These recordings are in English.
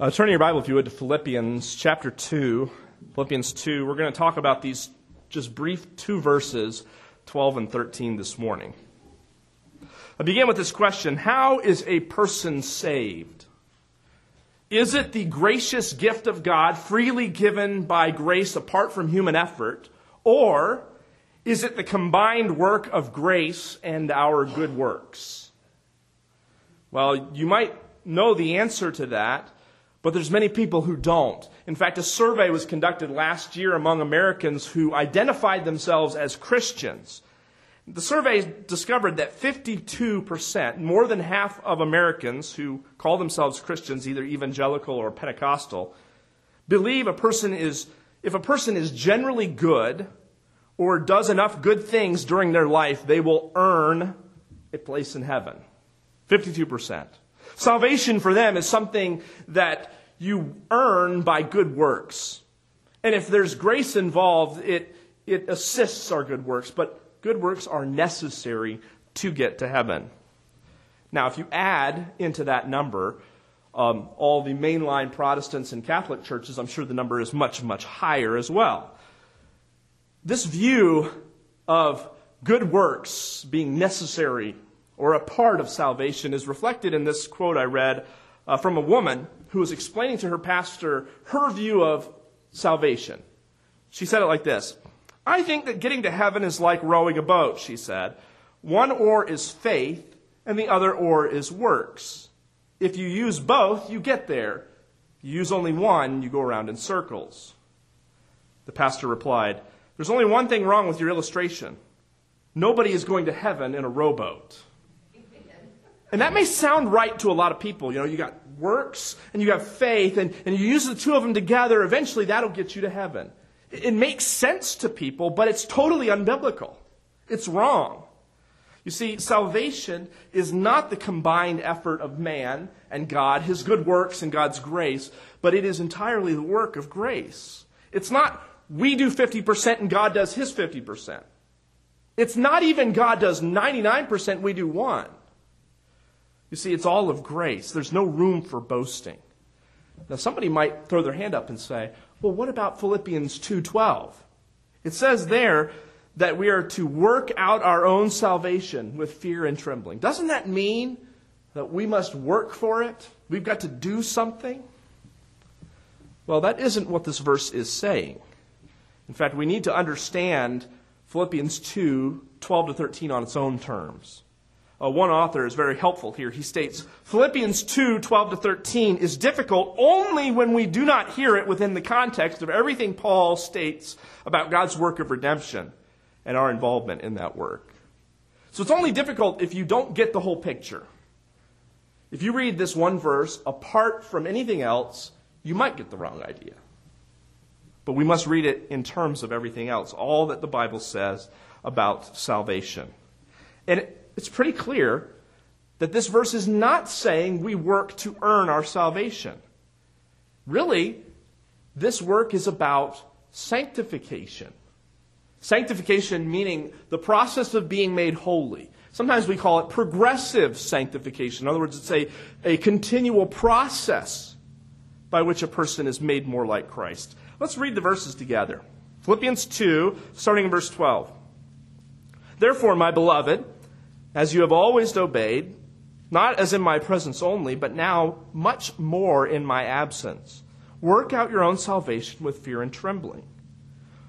Uh, turning your Bible, if you would, to Philippians chapter 2. Philippians 2. We're going to talk about these just brief two verses, 12 and 13, this morning. I begin with this question How is a person saved? Is it the gracious gift of God, freely given by grace apart from human effort? Or is it the combined work of grace and our good works? Well, you might know the answer to that but there's many people who don't. In fact, a survey was conducted last year among Americans who identified themselves as Christians. The survey discovered that 52%, more than half of Americans who call themselves Christians, either evangelical or Pentecostal, believe a person is, if a person is generally good or does enough good things during their life, they will earn a place in heaven. 52%. Salvation for them is something that you earn by good works. And if there's grace involved, it, it assists our good works, but good works are necessary to get to heaven. Now, if you add into that number um, all the mainline Protestants and Catholic churches, I'm sure the number is much, much higher as well. This view of good works being necessary or a part of salvation is reflected in this quote I read uh, from a woman who was explaining to her pastor her view of salvation. She said it like this I think that getting to heaven is like rowing a boat, she said. One oar is faith, and the other oar is works. If you use both, you get there. You use only one, you go around in circles. The pastor replied, There's only one thing wrong with your illustration. Nobody is going to heaven in a rowboat. And that may sound right to a lot of people. You know, you got works and you have faith, and, and you use the two of them together, eventually that'll get you to heaven. It, it makes sense to people, but it's totally unbiblical. It's wrong. You see, salvation is not the combined effort of man and God, his good works and God's grace, but it is entirely the work of grace. It's not we do 50% and God does his 50%. It's not even God does 99%, we do 1. You see, it's all of grace. There's no room for boasting. Now somebody might throw their hand up and say, "Well, what about Philippians 2:12?" It says there that we are to work out our own salvation with fear and trembling. Doesn't that mean that we must work for it? We've got to do something? Well, that isn't what this verse is saying. In fact, we need to understand Philippians 2 12 to 13 on its own terms. Uh, one author is very helpful here. He states Philippians 2 12 to 13 is difficult only when we do not hear it within the context of everything Paul states about God's work of redemption and our involvement in that work. So it's only difficult if you don't get the whole picture. If you read this one verse apart from anything else, you might get the wrong idea. But we must read it in terms of everything else, all that the Bible says about salvation. And it's pretty clear that this verse is not saying we work to earn our salvation. Really, this work is about sanctification. Sanctification meaning the process of being made holy. Sometimes we call it progressive sanctification. In other words, it's a, a continual process by which a person is made more like Christ. Let's read the verses together. Philippians 2, starting in verse 12. Therefore, my beloved, as you have always obeyed, not as in my presence only, but now much more in my absence. Work out your own salvation with fear and trembling.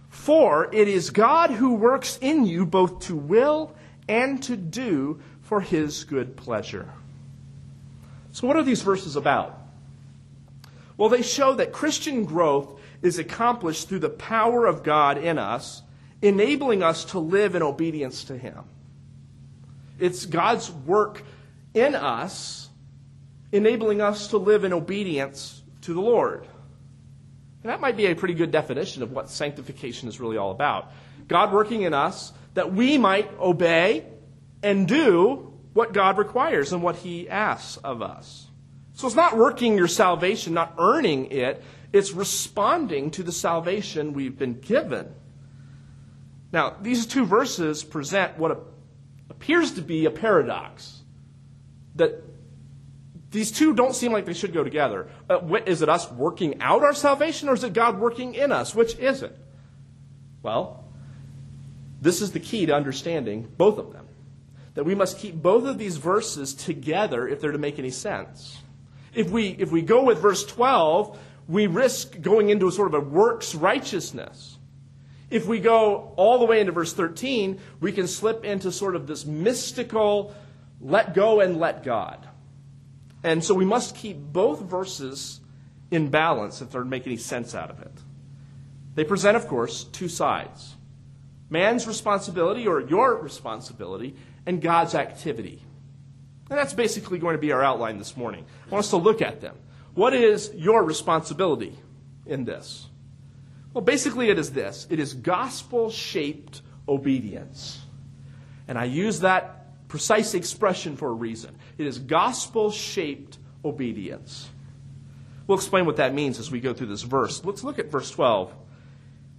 For it is God who works in you both to will and to do for his good pleasure. So, what are these verses about? Well, they show that Christian growth is accomplished through the power of God in us, enabling us to live in obedience to him. It's God's work in us, enabling us to live in obedience to the Lord. And that might be a pretty good definition of what sanctification is really all about. God working in us that we might obey and do what God requires and what He asks of us. So it's not working your salvation, not earning it, it's responding to the salvation we've been given. Now, these two verses present what a appears to be a paradox. That These two don't seem like they should go together. Uh, is it us working out our salvation or is it God working in us? Which is it? Well, this is the key to understanding both of them. That we must keep both of these verses together if they're to make any sense. If we, if we go with verse 12, we risk going into a sort of a works righteousness. If we go all the way into verse 13, we can slip into sort of this mystical let go and let God. And so we must keep both verses in balance if they're to make any sense out of it. They present, of course, two sides man's responsibility or your responsibility and God's activity. And that's basically going to be our outline this morning. I want us to look at them. What is your responsibility in this? Well, basically, it is this it is gospel shaped obedience. And I use that precise expression for a reason. It is gospel shaped obedience. We'll explain what that means as we go through this verse. Let's look at verse 12.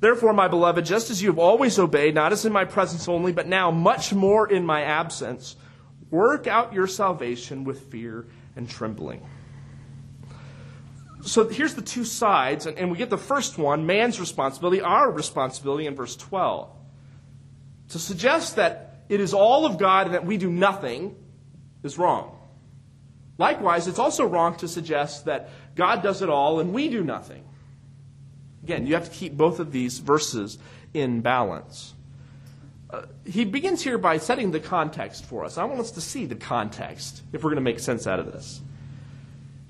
Therefore, my beloved, just as you have always obeyed, not as in my presence only, but now much more in my absence, work out your salvation with fear and trembling. So here's the two sides, and, and we get the first one man's responsibility, our responsibility in verse 12. To suggest that it is all of God and that we do nothing is wrong. Likewise, it's also wrong to suggest that God does it all and we do nothing. Again, you have to keep both of these verses in balance. Uh, he begins here by setting the context for us. I want us to see the context if we're going to make sense out of this.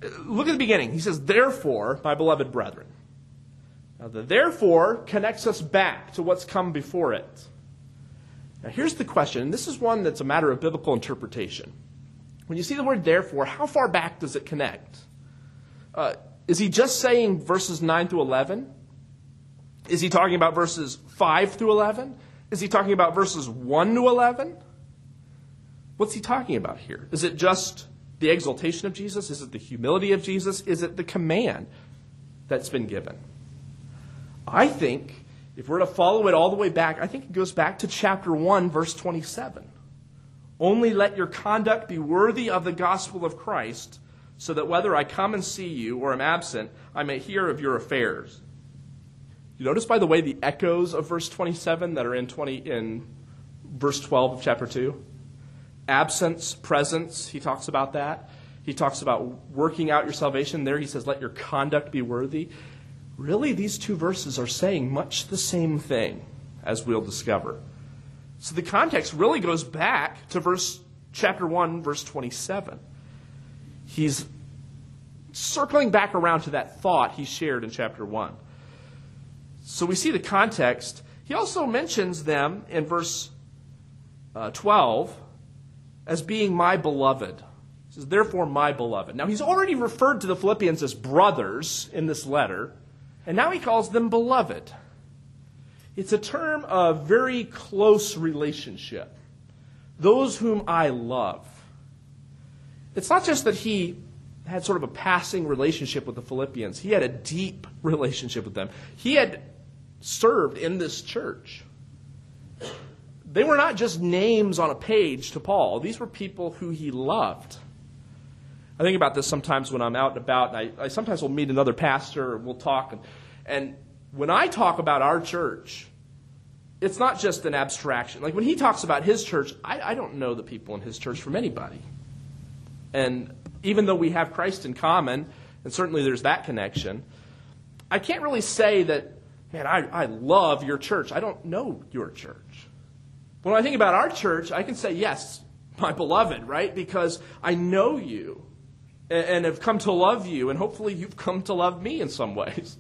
Look at the beginning. He says, Therefore, my beloved brethren. Now, the therefore connects us back to what's come before it. Now, here's the question, this is one that's a matter of biblical interpretation. When you see the word therefore, how far back does it connect? Uh, is he just saying verses 9 through 11? Is he talking about verses 5 through 11? Is he talking about verses 1 to 11? What's he talking about here? Is it just the exaltation of Jesus? Is it the humility of Jesus? Is it the command that's been given? I think if we're to follow it all the way back, I think it goes back to chapter 1, verse 27. Only let your conduct be worthy of the gospel of Christ, so that whether I come and see you or am absent, I may hear of your affairs. You notice, by the way, the echoes of verse 27 that are in 20 in verse 12 of chapter 2? Absence, presence, he talks about that. He talks about working out your salvation. There he says, let your conduct be worthy. Really, these two verses are saying much the same thing, as we'll discover. So the context really goes back to verse chapter 1, verse 27. He's circling back around to that thought he shared in chapter 1. So we see the context. He also mentions them in verse uh, 12 as being my beloved. He says, therefore, my beloved. Now, he's already referred to the Philippians as brothers in this letter, and now he calls them beloved. It's a term of very close relationship. Those whom I love. It's not just that he had sort of a passing relationship with the Philippians, he had a deep relationship with them. He had served in this church. They were not just names on a page to Paul, these were people who he loved. I think about this sometimes when I'm out and about, and I, I sometimes will meet another pastor, and we'll talk. And, and when I talk about our church, it's not just an abstraction. Like when he talks about his church, I, I don't know the people in his church from anybody. And even though we have Christ in common, and certainly there's that connection, I can't really say that man, I, I love your church. I don't know your church. When I think about our church, I can say, yes, my beloved, right? Because I know you and, have come to love you, and hopefully you've come to love me in some ways.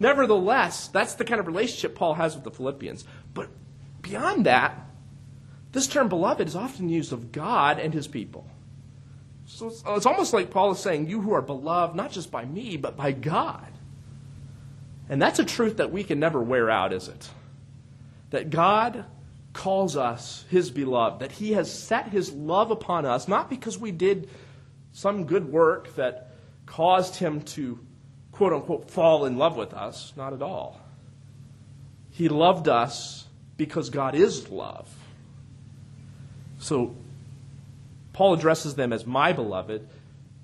Nevertheless, that's the kind of relationship Paul has with the Philippians. But beyond that, this term beloved is often used of God and his people. So it's, it's almost like Paul is saying, You who are beloved, not just by me, but by God. And that's a truth that we can never wear out, is it? That God calls us his beloved, that he has set his love upon us, not because we did some good work that caused him to, quote unquote, fall in love with us. Not at all. He loved us because God is love. So, Paul addresses them as my beloved,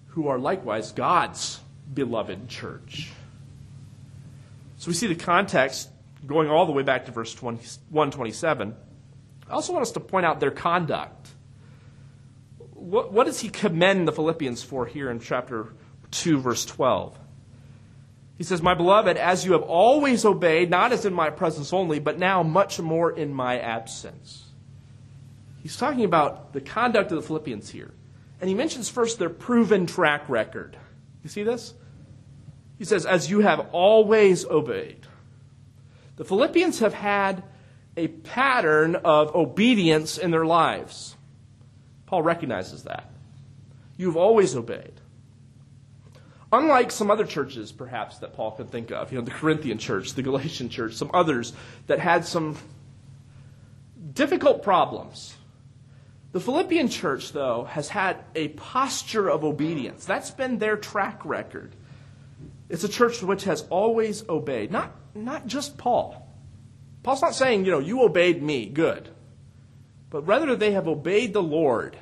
who are likewise God's beloved church. So we see the context going all the way back to verse 20, 127. I also want us to point out their conduct. What, what does he commend the Philippians for here in chapter 2, verse 12? He says, My beloved, as you have always obeyed, not as in my presence only, but now much more in my absence. He's talking about the conduct of the Philippians here. And he mentions first their proven track record. You see this? He says, As you have always obeyed. The Philippians have had a pattern of obedience in their lives. Paul recognizes that. You've always obeyed. Unlike some other churches, perhaps, that Paul could think of, you know, the Corinthian church, the Galatian church, some others that had some difficult problems. The Philippian church, though, has had a posture of obedience. That's been their track record. It's a church which has always obeyed, not, not just Paul. Paul's not saying, you know, you obeyed me, good. But rather, they have obeyed the Lord.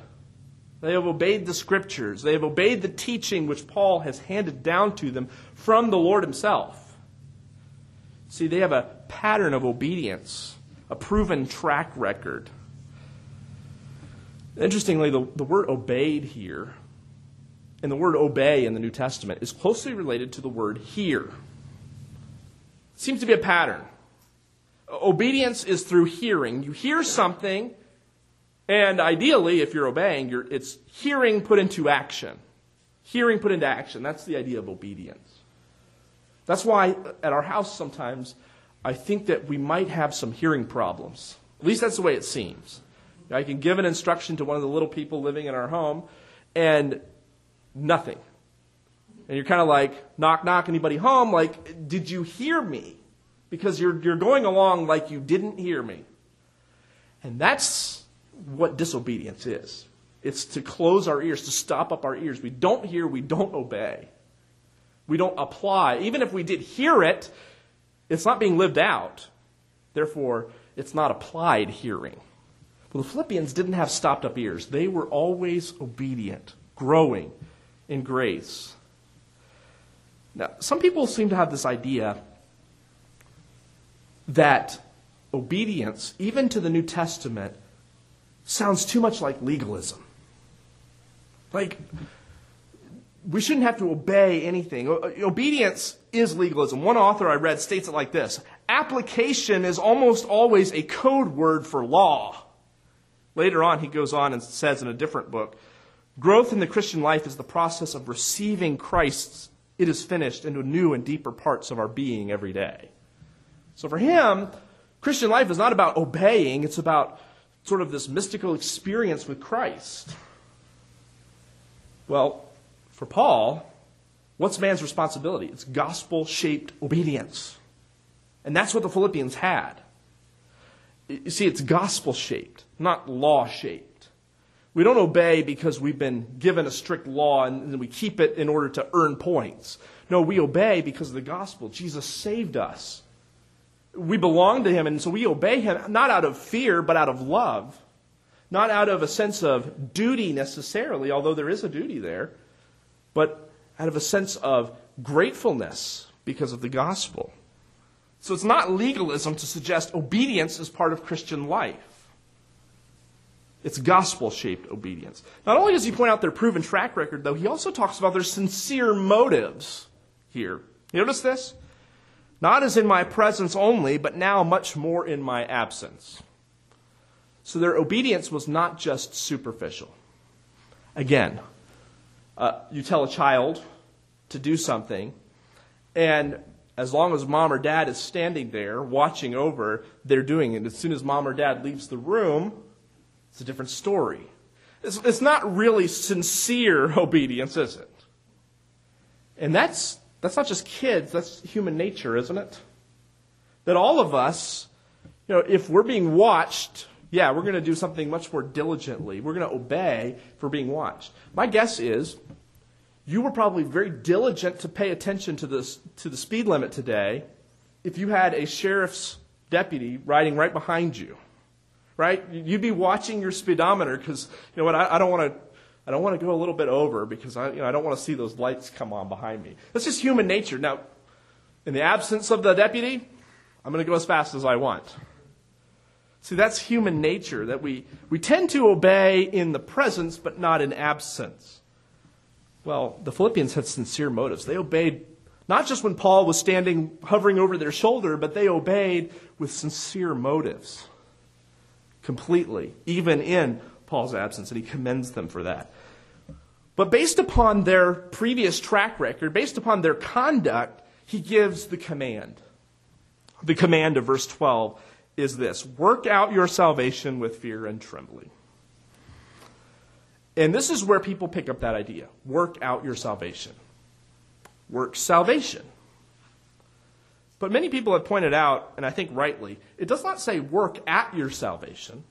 They have obeyed the scriptures. They have obeyed the teaching which Paul has handed down to them from the Lord himself. See, they have a pattern of obedience, a proven track record. Interestingly, the, the word obeyed here and the word obey in the New Testament is closely related to the word hear. It seems to be a pattern. Obedience is through hearing. You hear something, and ideally, if you're obeying, you're, it's hearing put into action. Hearing put into action. That's the idea of obedience. That's why uh, at our house sometimes I think that we might have some hearing problems. At least that's the way it seems. I can give an instruction to one of the little people living in our home, and nothing. And you're kind of like, knock, knock, anybody home? Like, did you hear me? Because you're, you're going along like you didn't hear me. And that's what disobedience is it's to close our ears, to stop up our ears. We don't hear, we don't obey. We don't apply. Even if we did hear it, it's not being lived out. Therefore, it's not applied hearing. Well, the Philippians didn't have stopped up ears. They were always obedient, growing in grace. Now, some people seem to have this idea that obedience, even to the New Testament, sounds too much like legalism. Like, we shouldn't have to obey anything. Obedience is legalism. One author I read states it like this Application is almost always a code word for law. Later on, he goes on and says in a different book Growth in the Christian life is the process of receiving Christ's it is finished into new and deeper parts of our being every day. So for him, Christian life is not about obeying, it's about sort of this mystical experience with Christ. Well, for Paul, what's man's responsibility? It's gospel shaped obedience. And that's what the Philippians had. You see, it's gospel shaped, not law shaped. We don't obey because we've been given a strict law and we keep it in order to earn points. No, we obey because of the gospel. Jesus saved us. We belong to him, and so we obey him not out of fear, but out of love. Not out of a sense of duty necessarily, although there is a duty there, but out of a sense of gratefulness because of the gospel. So it's not legalism to suggest obedience is part of Christian life. It's gospel shaped obedience. Not only does he point out their proven track record, though, he also talks about their sincere motives here. You notice this? Not as in my presence only, but now much more in my absence. So their obedience was not just superficial. Again, uh, you tell a child to do something, and as long as mom or dad is standing there watching over, they're doing it. As soon as mom or dad leaves the room, it's a different story. It's, it's not really sincere obedience, is it? And that's, that's not just kids, that's human nature, isn't it? That all of us, you know, if we're being watched, yeah, we're going to do something much more diligently. We're going to obey for being watched. My guess is you were probably very diligent to pay attention to, this, to the speed limit today if you had a sheriff's deputy riding right behind you right? You'd be watching your speedometer because, you know what, I, I don't want to. I don't want to go a little bit over because I, you know, I don't want to see those lights come on behind me. That's just human nature. Now, in the absence of the deputy, I'm going to go as fast as I want. See, that's human nature, that we, we tend to obey in the presence, but not in absence. Well, the Philippians had sincere motives. They obeyed not just when Paul was standing, hovering over their shoulder, but they obeyed with sincere motives. Completely, even in Paul's absence, and he commends them for that. But based upon their previous track record, based upon their conduct, he gives the command. The command of verse 12 is this work out your salvation with fear and trembling. And this is where people pick up that idea work out your salvation. Work salvation. But many people have pointed out, and I think rightly, it does not say work at your salvation.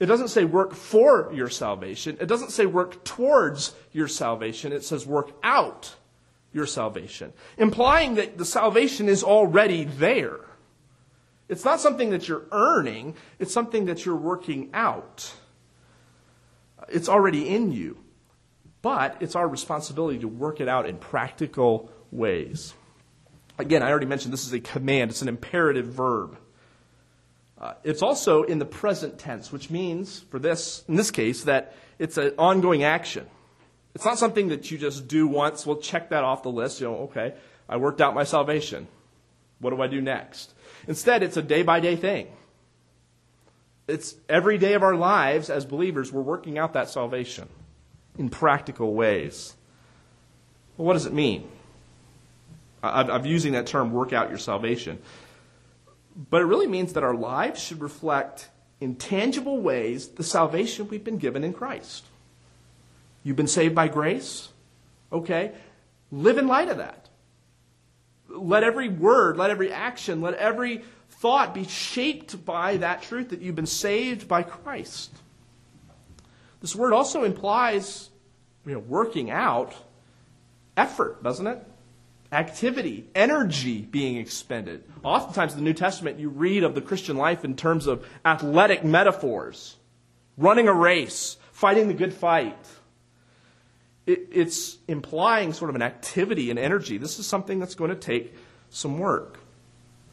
It doesn't say work for your salvation. It doesn't say work towards your salvation. It says work out your salvation, implying that the salvation is already there. It's not something that you're earning, it's something that you're working out. It's already in you. But it's our responsibility to work it out in practical ways. Again, I already mentioned this is a command, it's an imperative verb. Uh, it's also in the present tense, which means, for this, in this case, that it's an ongoing action. It's not something that you just do once. We'll check that off the list. You know, okay, I worked out my salvation. What do I do next? Instead, it's a day by day thing. It's every day of our lives as believers, we're working out that salvation in practical ways. Well, what does it mean? I'm using that term, work out your salvation. But it really means that our lives should reflect in tangible ways the salvation we've been given in Christ. You've been saved by grace? Okay. Live in light of that. Let every word, let every action, let every thought be shaped by that truth that you've been saved by Christ. This word also implies you know, working out effort, doesn't it? Activity, energy being expended. Oftentimes in the New Testament, you read of the Christian life in terms of athletic metaphors running a race, fighting the good fight it, it's implying sort of an activity and energy. This is something that's going to take some work.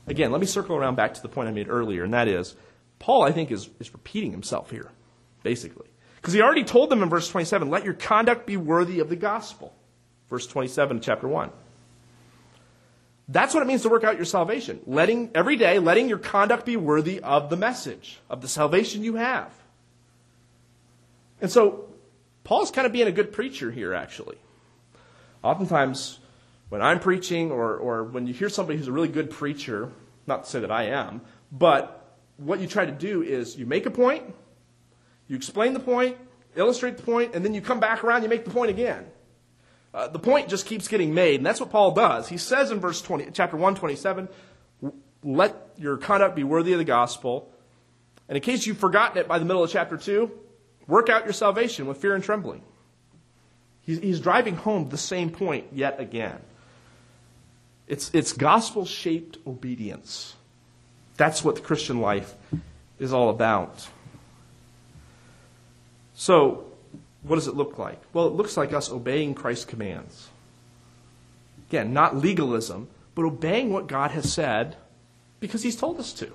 Again, let me circle around back to the point I made earlier, and that is Paul, I think, is, is repeating himself here, basically. Because he already told them in verse 27 let your conduct be worthy of the gospel. Verse 27, chapter 1. That's what it means to work out your salvation. Letting, every day, letting your conduct be worthy of the message, of the salvation you have. And so, Paul's kind of being a good preacher here, actually. Oftentimes, when I'm preaching or, or when you hear somebody who's a really good preacher, not to say that I am, but what you try to do is you make a point, you explain the point, illustrate the point, and then you come back around, you make the point again. Uh, the point just keeps getting made, and that's what Paul does. He says in verse 20, chapter 127, let your conduct be worthy of the gospel. And in case you've forgotten it by the middle of chapter 2, Work out your salvation with fear and trembling. He's, he's driving home the same point yet again. It's, it's gospel shaped obedience. That's what the Christian life is all about. So, what does it look like? Well, it looks like us obeying Christ's commands. Again, not legalism, but obeying what God has said because He's told us to.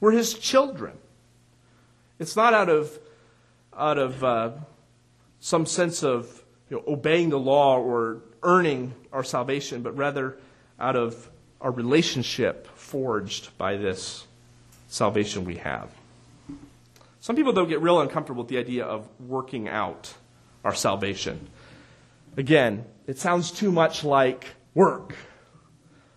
We're His children. It's not out of out of uh, some sense of you know, obeying the law or earning our salvation, but rather out of our relationship forged by this salvation we have. Some people, though, get real uncomfortable with the idea of working out our salvation. Again, it sounds too much like work.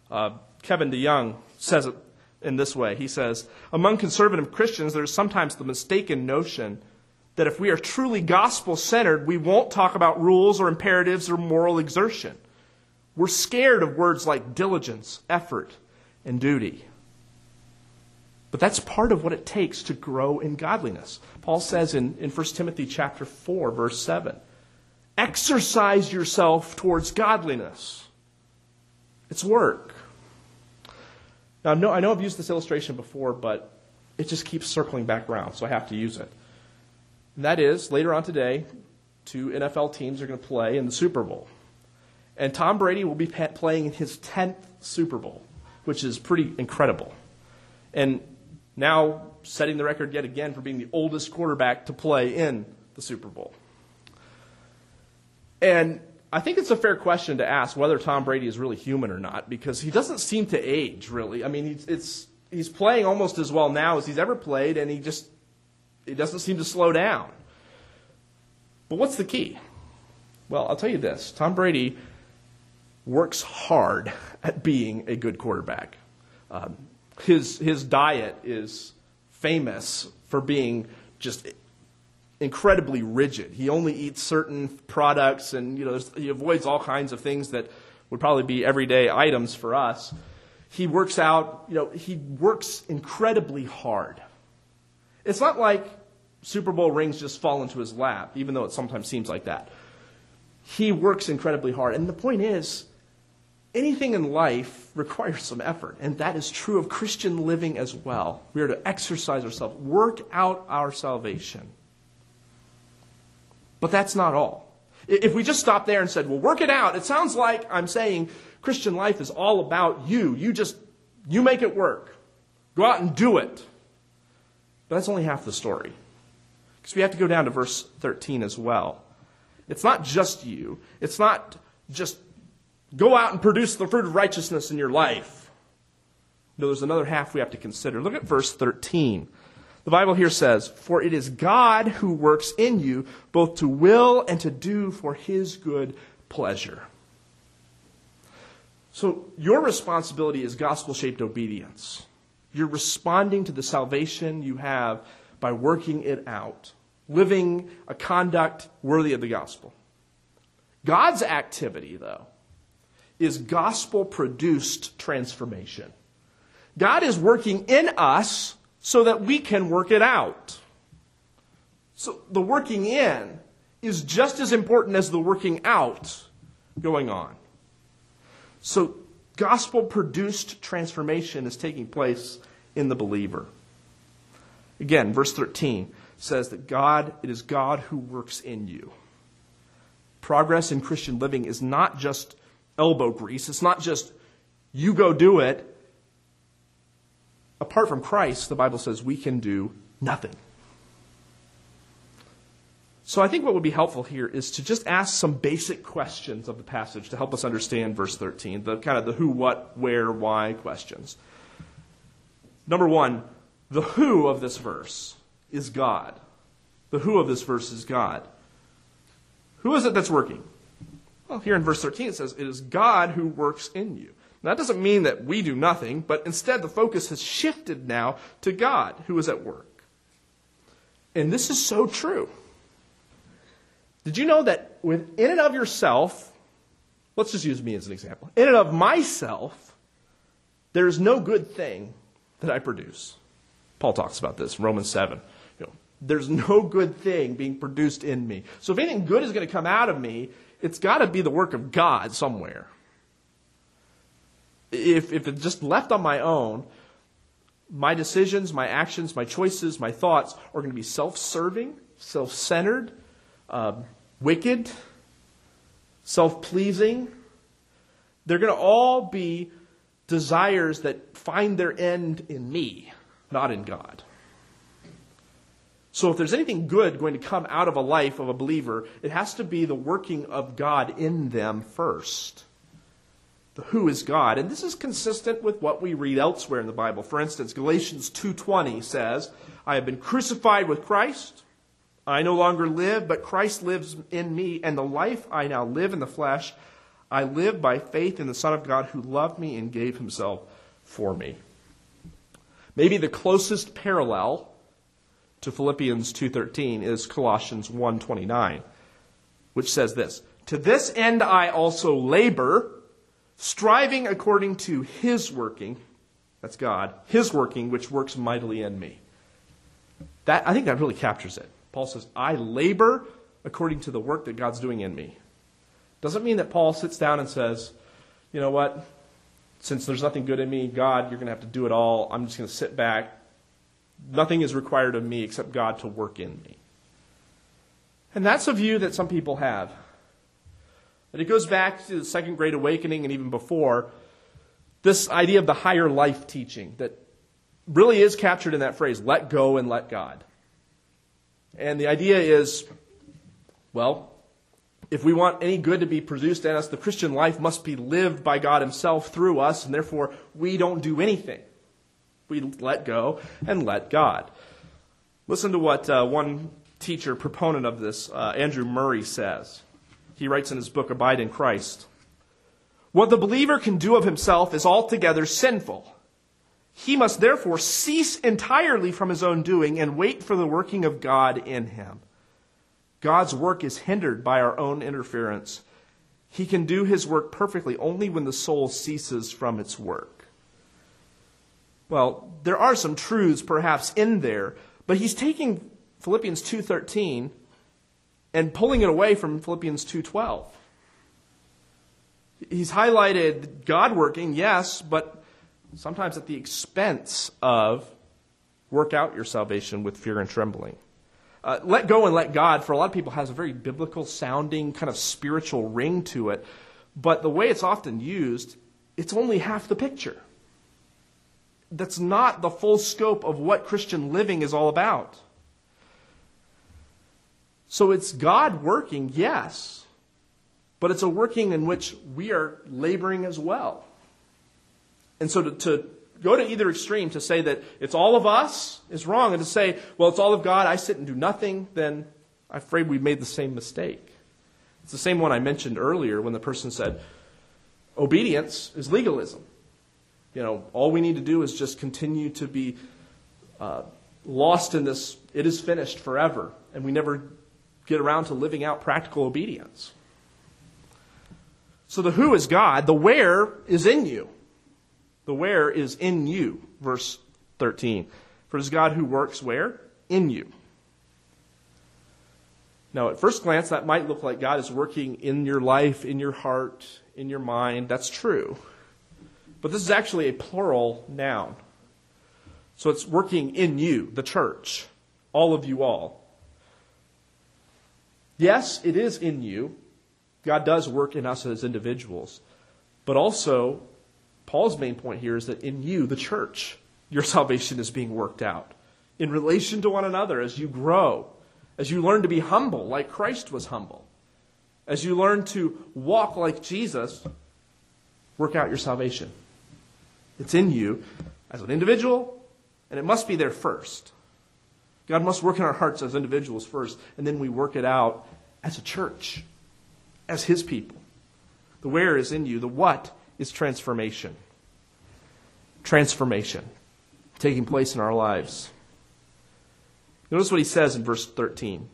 Uh, Kevin DeYoung says it in this way. He says, Among conservative Christians, there's sometimes the mistaken notion that if we are truly gospel centered, we won't talk about rules or imperatives or moral exertion. We're scared of words like diligence, effort, and duty. But that's part of what it takes to grow in godliness. Paul says in, in 1 Timothy chapter 4, verse 7, exercise yourself towards godliness. It's work. Now, I know, I've used this illustration before, but it just keeps circling back around, so I have to use it. And that is, later on today, two NFL teams are going to play in the Super Bowl. And Tom Brady will be playing in his 10th Super Bowl, which is pretty incredible. And now setting the record yet again for being the oldest quarterback to play in the Super Bowl. And I think it's a fair question to ask whether Tom Brady is really human or not because he doesn't seem to age really. I mean, he's, it's, he's playing almost as well now as he's ever played, and he just he doesn't seem to slow down. But what's the key? Well, I'll tell you this Tom Brady works hard at being a good quarterback. Um, his, his diet is famous for being just incredibly rigid. He only eats certain products and you know, he avoids all kinds of things that would probably be everyday items for us. He works out, you know, he works incredibly hard. It's not like Super Bowl rings just fall into his lap, even though it sometimes seems like that. He works incredibly hard. And the point is, anything in life requires some effort, and that is true of Christian living as well. We are to exercise ourselves, work out our salvation. But that's not all. If we just stop there and said, well, work it out, it sounds like I'm saying Christian life is all about you. You just, you make it work. Go out and do it. But that's only half the story. Because we have to go down to verse 13 as well. It's not just you. It's not just go out and produce the fruit of righteousness in your life. No, there's another half we have to consider. Look at verse 13. The Bible here says, For it is God who works in you both to will and to do for his good pleasure. So your responsibility is gospel shaped obedience. You're responding to the salvation you have by working it out, living a conduct worthy of the gospel. God's activity, though, is gospel produced transformation. God is working in us so that we can work it out. So the working in is just as important as the working out going on. So gospel produced transformation is taking place in the believer. Again, verse 13 says that God, it is God who works in you. Progress in Christian living is not just elbow grease. It's not just you go do it. Apart from Christ, the Bible says we can do nothing. So I think what would be helpful here is to just ask some basic questions of the passage to help us understand verse 13, the kind of the who, what, where, why questions. Number one, the who of this verse is God. The who of this verse is God. Who is it that's working? Well, here in verse 13 it says, It is God who works in you. Now, that doesn't mean that we do nothing, but instead the focus has shifted now to God who is at work. And this is so true. Did you know that within and of yourself, let's just use me as an example, in and of myself, there is no good thing that I produce. Paul talks about this, in Romans 7. You know, there's no good thing being produced in me. So if anything good is going to come out of me, it's got to be the work of God somewhere. If, if it's just left on my own, my decisions, my actions, my choices, my thoughts are going to be self serving, self centered, uh, wicked, self pleasing. They're going to all be desires that find their end in me, not in God. So if there's anything good going to come out of a life of a believer, it has to be the working of God in them first. The who is God. And this is consistent with what we read elsewhere in the Bible. For instance, Galatians 2:20 says, "I have been crucified with Christ. I no longer live, but Christ lives in me, and the life I now live in the flesh, I live by faith in the Son of God who loved me and gave himself for me. Maybe the closest parallel to Philippians 2:13 is Colossians 1:29, which says this: "To this end I also labor, striving according to his working, that's God, his working which works mightily in me." That I think that really captures it. Paul says, "I labor according to the work that God's doing in me." Doesn't mean that Paul sits down and says, you know what? Since there's nothing good in me, God, you're going to have to do it all. I'm just going to sit back. Nothing is required of me except God to work in me. And that's a view that some people have. And it goes back to the Second Great Awakening and even before this idea of the higher life teaching that really is captured in that phrase let go and let God. And the idea is well, if we want any good to be produced in us, the Christian life must be lived by God Himself through us, and therefore we don't do anything. We let go and let God. Listen to what uh, one teacher, proponent of this, uh, Andrew Murray, says. He writes in his book, Abide in Christ. What the believer can do of himself is altogether sinful. He must therefore cease entirely from his own doing and wait for the working of God in him. God's work is hindered by our own interference. He can do his work perfectly only when the soul ceases from its work. Well, there are some truths perhaps in there, but he's taking Philippians 2:13 and pulling it away from Philippians 2:12. He's highlighted God working, yes, but sometimes at the expense of work out your salvation with fear and trembling. Uh, let go and let God, for a lot of people, has a very biblical sounding, kind of spiritual ring to it. But the way it's often used, it's only half the picture. That's not the full scope of what Christian living is all about. So it's God working, yes, but it's a working in which we are laboring as well. And so to, to, go to either extreme, to say that it's all of us is wrong, and to say, well, it's all of God, I sit and do nothing, then I'm afraid we've made the same mistake. It's the same one I mentioned earlier when the person said, obedience is legalism. You know, all we need to do is just continue to be uh, lost in this, it is finished forever, and we never get around to living out practical obedience. So the who is God, the where is in you. The where is in you, verse 13. For it is God who works where? In you. Now, at first glance, that might look like God is working in your life, in your heart, in your mind. That's true. But this is actually a plural noun. So it's working in you, the church, all of you all. Yes, it is in you. God does work in us as individuals. But also, Paul's main point here is that in you, the church, your salvation is being worked out in relation to one another as you grow, as you learn to be humble like Christ was humble, as you learn to walk like Jesus, work out your salvation. It's in you as an individual, and it must be there first. God must work in our hearts as individuals first, and then we work it out as a church, as His people. The where is in you, the what is transformation. Transformation taking place in our lives. Notice what he says in verse 13.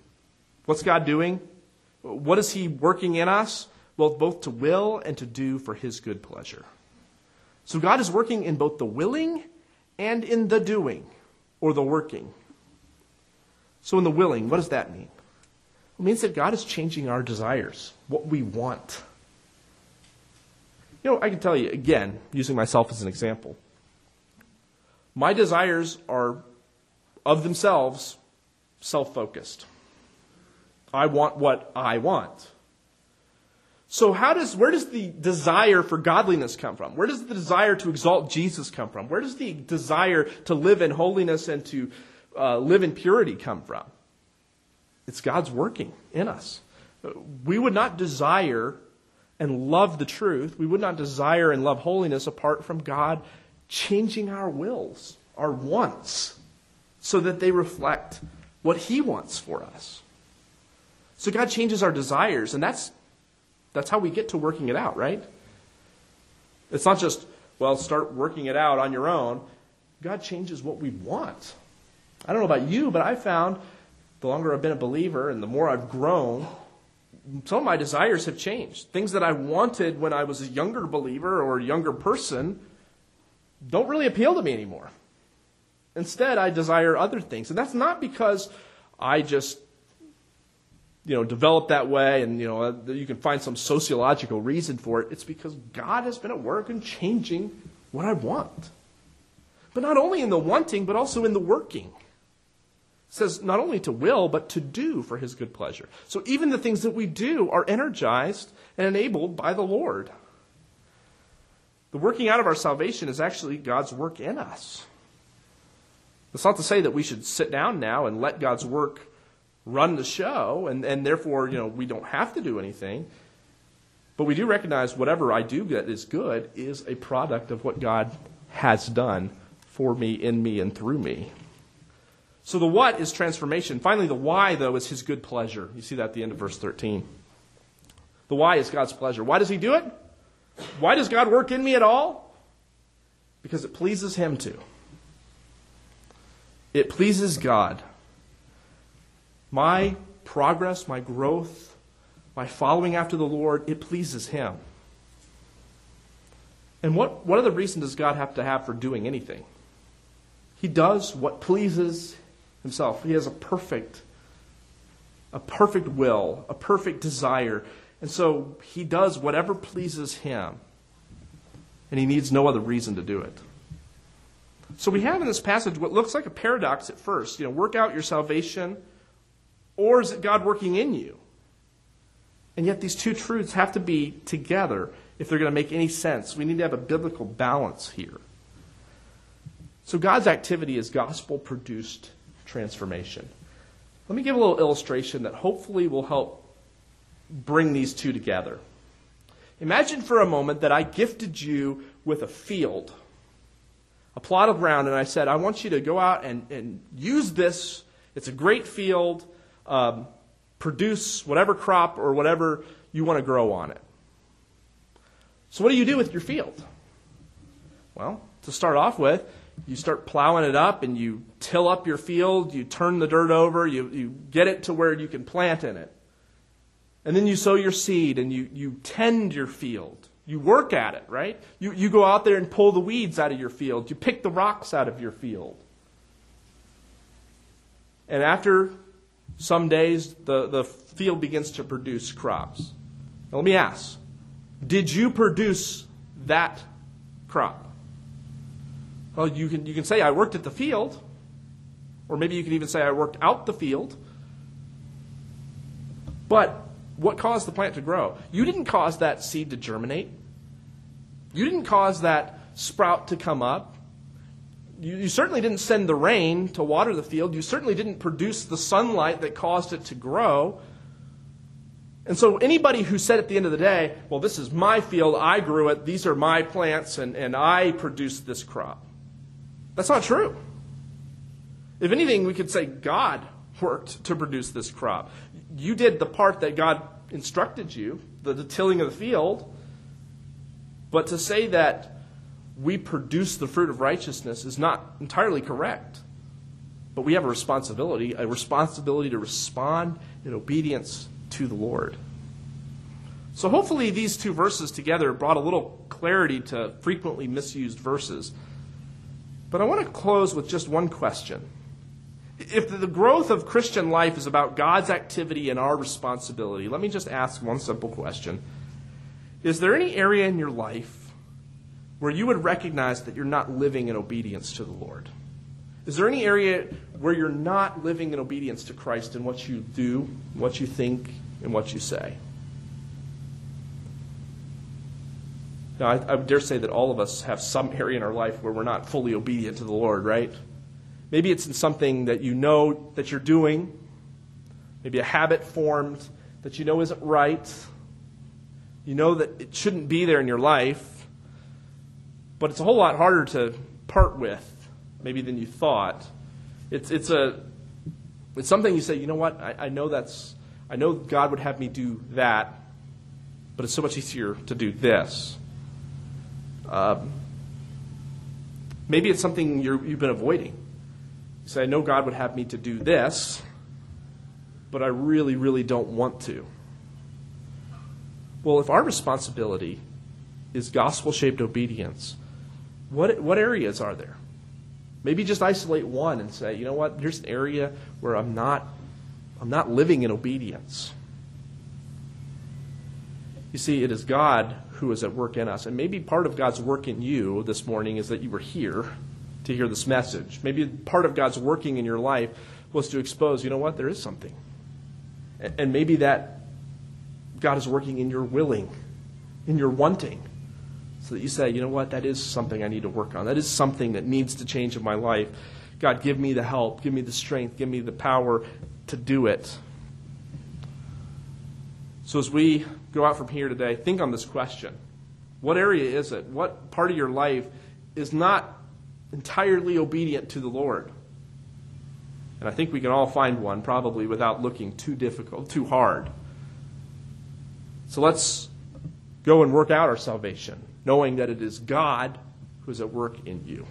What's God doing? What is he working in us? Well, both to will and to do for his good pleasure. So God is working in both the willing and in the doing, or the working. So in the willing, what does that mean? It means that God is changing our desires, what we want. You know, I can tell you, again, using myself as an example, my desires are of themselves self focused. I want what I want. So how does where does the desire for godliness come from? Where does the desire to exalt Jesus come from? Where does the desire to live in holiness and to uh, live in purity come from? It's God's working in us. We would not desire and love the truth, we would not desire and love holiness apart from God changing our wills, our wants, so that they reflect what He wants for us. So God changes our desires, and that's, that's how we get to working it out, right? It's not just, well, start working it out on your own. God changes what we want. I don't know about you, but I found the longer I've been a believer and the more I've grown, some of my desires have changed. Things that I wanted when I was a younger believer or a younger person don't really appeal to me anymore. Instead, I desire other things. And that's not because I just, you know, developed that way and, you know, uh, you can find some sociological reason for it. It's because God has been at work and changing what I want. But not only in the wanting, but also in the working. says not only to will, but to do for his good pleasure. So even the things that we do are energized and enabled by the Lord. The working out of our salvation is actually God's work in us. It's not to say that we should sit down now and let God's work run the show, and, and therefore, you know, we don't have to do anything. But we do recognize whatever I do that is good is a product of what God has done for me, in me, and through me. So the what is transformation. Finally, the why, though, is his good pleasure. You see that at the end of verse 13. The why is God's pleasure. Why does he do it? Why does God work in me at all? Because it pleases him to. It pleases God. My progress, my growth, my following after the Lord, it pleases him. And what, what other reason does God have to have for doing anything? He does what pleases himself. He has a perfect, a perfect will, a perfect desire. And so he does whatever pleases him. And he needs no other reason to do it. So we have in this passage what looks like a paradox at first. You know, work out your salvation, or is it God working in you? And yet these two truths have to be together if they're going to make any sense. We need to have a biblical balance here. So God's activity is gospel produced transformation. Let me give a little illustration that hopefully will help bring these two together. Imagine for a moment that I gifted you with a field, a plot of ground, and I said, I want you to go out and, and use this. It's a great field. Um, produce whatever crop or whatever you want to grow on it. So, what do you do with your field? Well, to start off with, you start plowing it up and you till up your field, you turn the dirt over, you, you get it to where you can plant in it. And then you sow your seed and you, you tend your field. You work at it, right? You, you go out there and pull the weeds out of your field. You pick the rocks out of your field. And after some days, the, the field begins to produce crops. Now, let me ask Did you produce that crop? Well, you can, you can say, I worked at the field. Or maybe you can even say, I worked out the field. But what caused the plant to grow? You didn't cause that seed to germinate. You didn't cause that sprout to come up. You, you, certainly didn't send the rain to water the field. You certainly didn't produce the sunlight that caused it to grow. And so, anybody who said at the end of the day, well, this is my field, I grew it, these are my plants, and, and I produced this crop, that's not true. If anything, we could say God worked to produce this crop. You did the part that God instructed you, the, the tilling of the field. But to say that we produce the fruit of righteousness is not entirely correct. But we have a responsibility, a responsibility to respond in obedience to the Lord. So hopefully these two verses together brought a little clarity to frequently misused verses. But I want to close with just one question. If the growth of Christian life is about God's activity and our responsibility, let me just ask one simple question. Is there any area in your life where you would recognize that you're not living in obedience to the Lord? Is there any area where you're not living in obedience to Christ in what you do, what you think, and what you say? Now, I, I dare say that all of us have some area in our life where we're not fully obedient to the Lord, right? Maybe it's in something that you know that you're doing, maybe a habit formed that you know isn't right. You know that it shouldn't be there in your life, but it's a whole lot harder to part with, maybe than you thought. It's, it's, a, it's something you say, you know what, I, I know that's, I know God would have me do that, but it's so much easier to do this. Um, maybe it's something you have been avoiding. You say, I know God would have me to do this, but I really, really don't want to. Well, if our responsibility is gospel shaped obedience, what, what areas are there? Maybe just isolate one and say, you know what, here's an area where I'm not, I'm not living in obedience. You see, it is God who is at work in us. And maybe part of God's work in you this morning is that you were here to hear this message. Maybe part of God's working in your life was to expose, you know what, there is something. And maybe that God is working in your willing, in your wanting, so that you say, you know what, that is something I need to work on. That is something that needs to change in my life. God, give me the help, give me the strength, give me the power to do it. So as we go out from here today, think on this question. What area is it? What part of your life is not entirely obedient to the Lord? And I think we can all find one, probably without looking too difficult, too hard. So let's go and work out our salvation, knowing that it is God who is at work in you.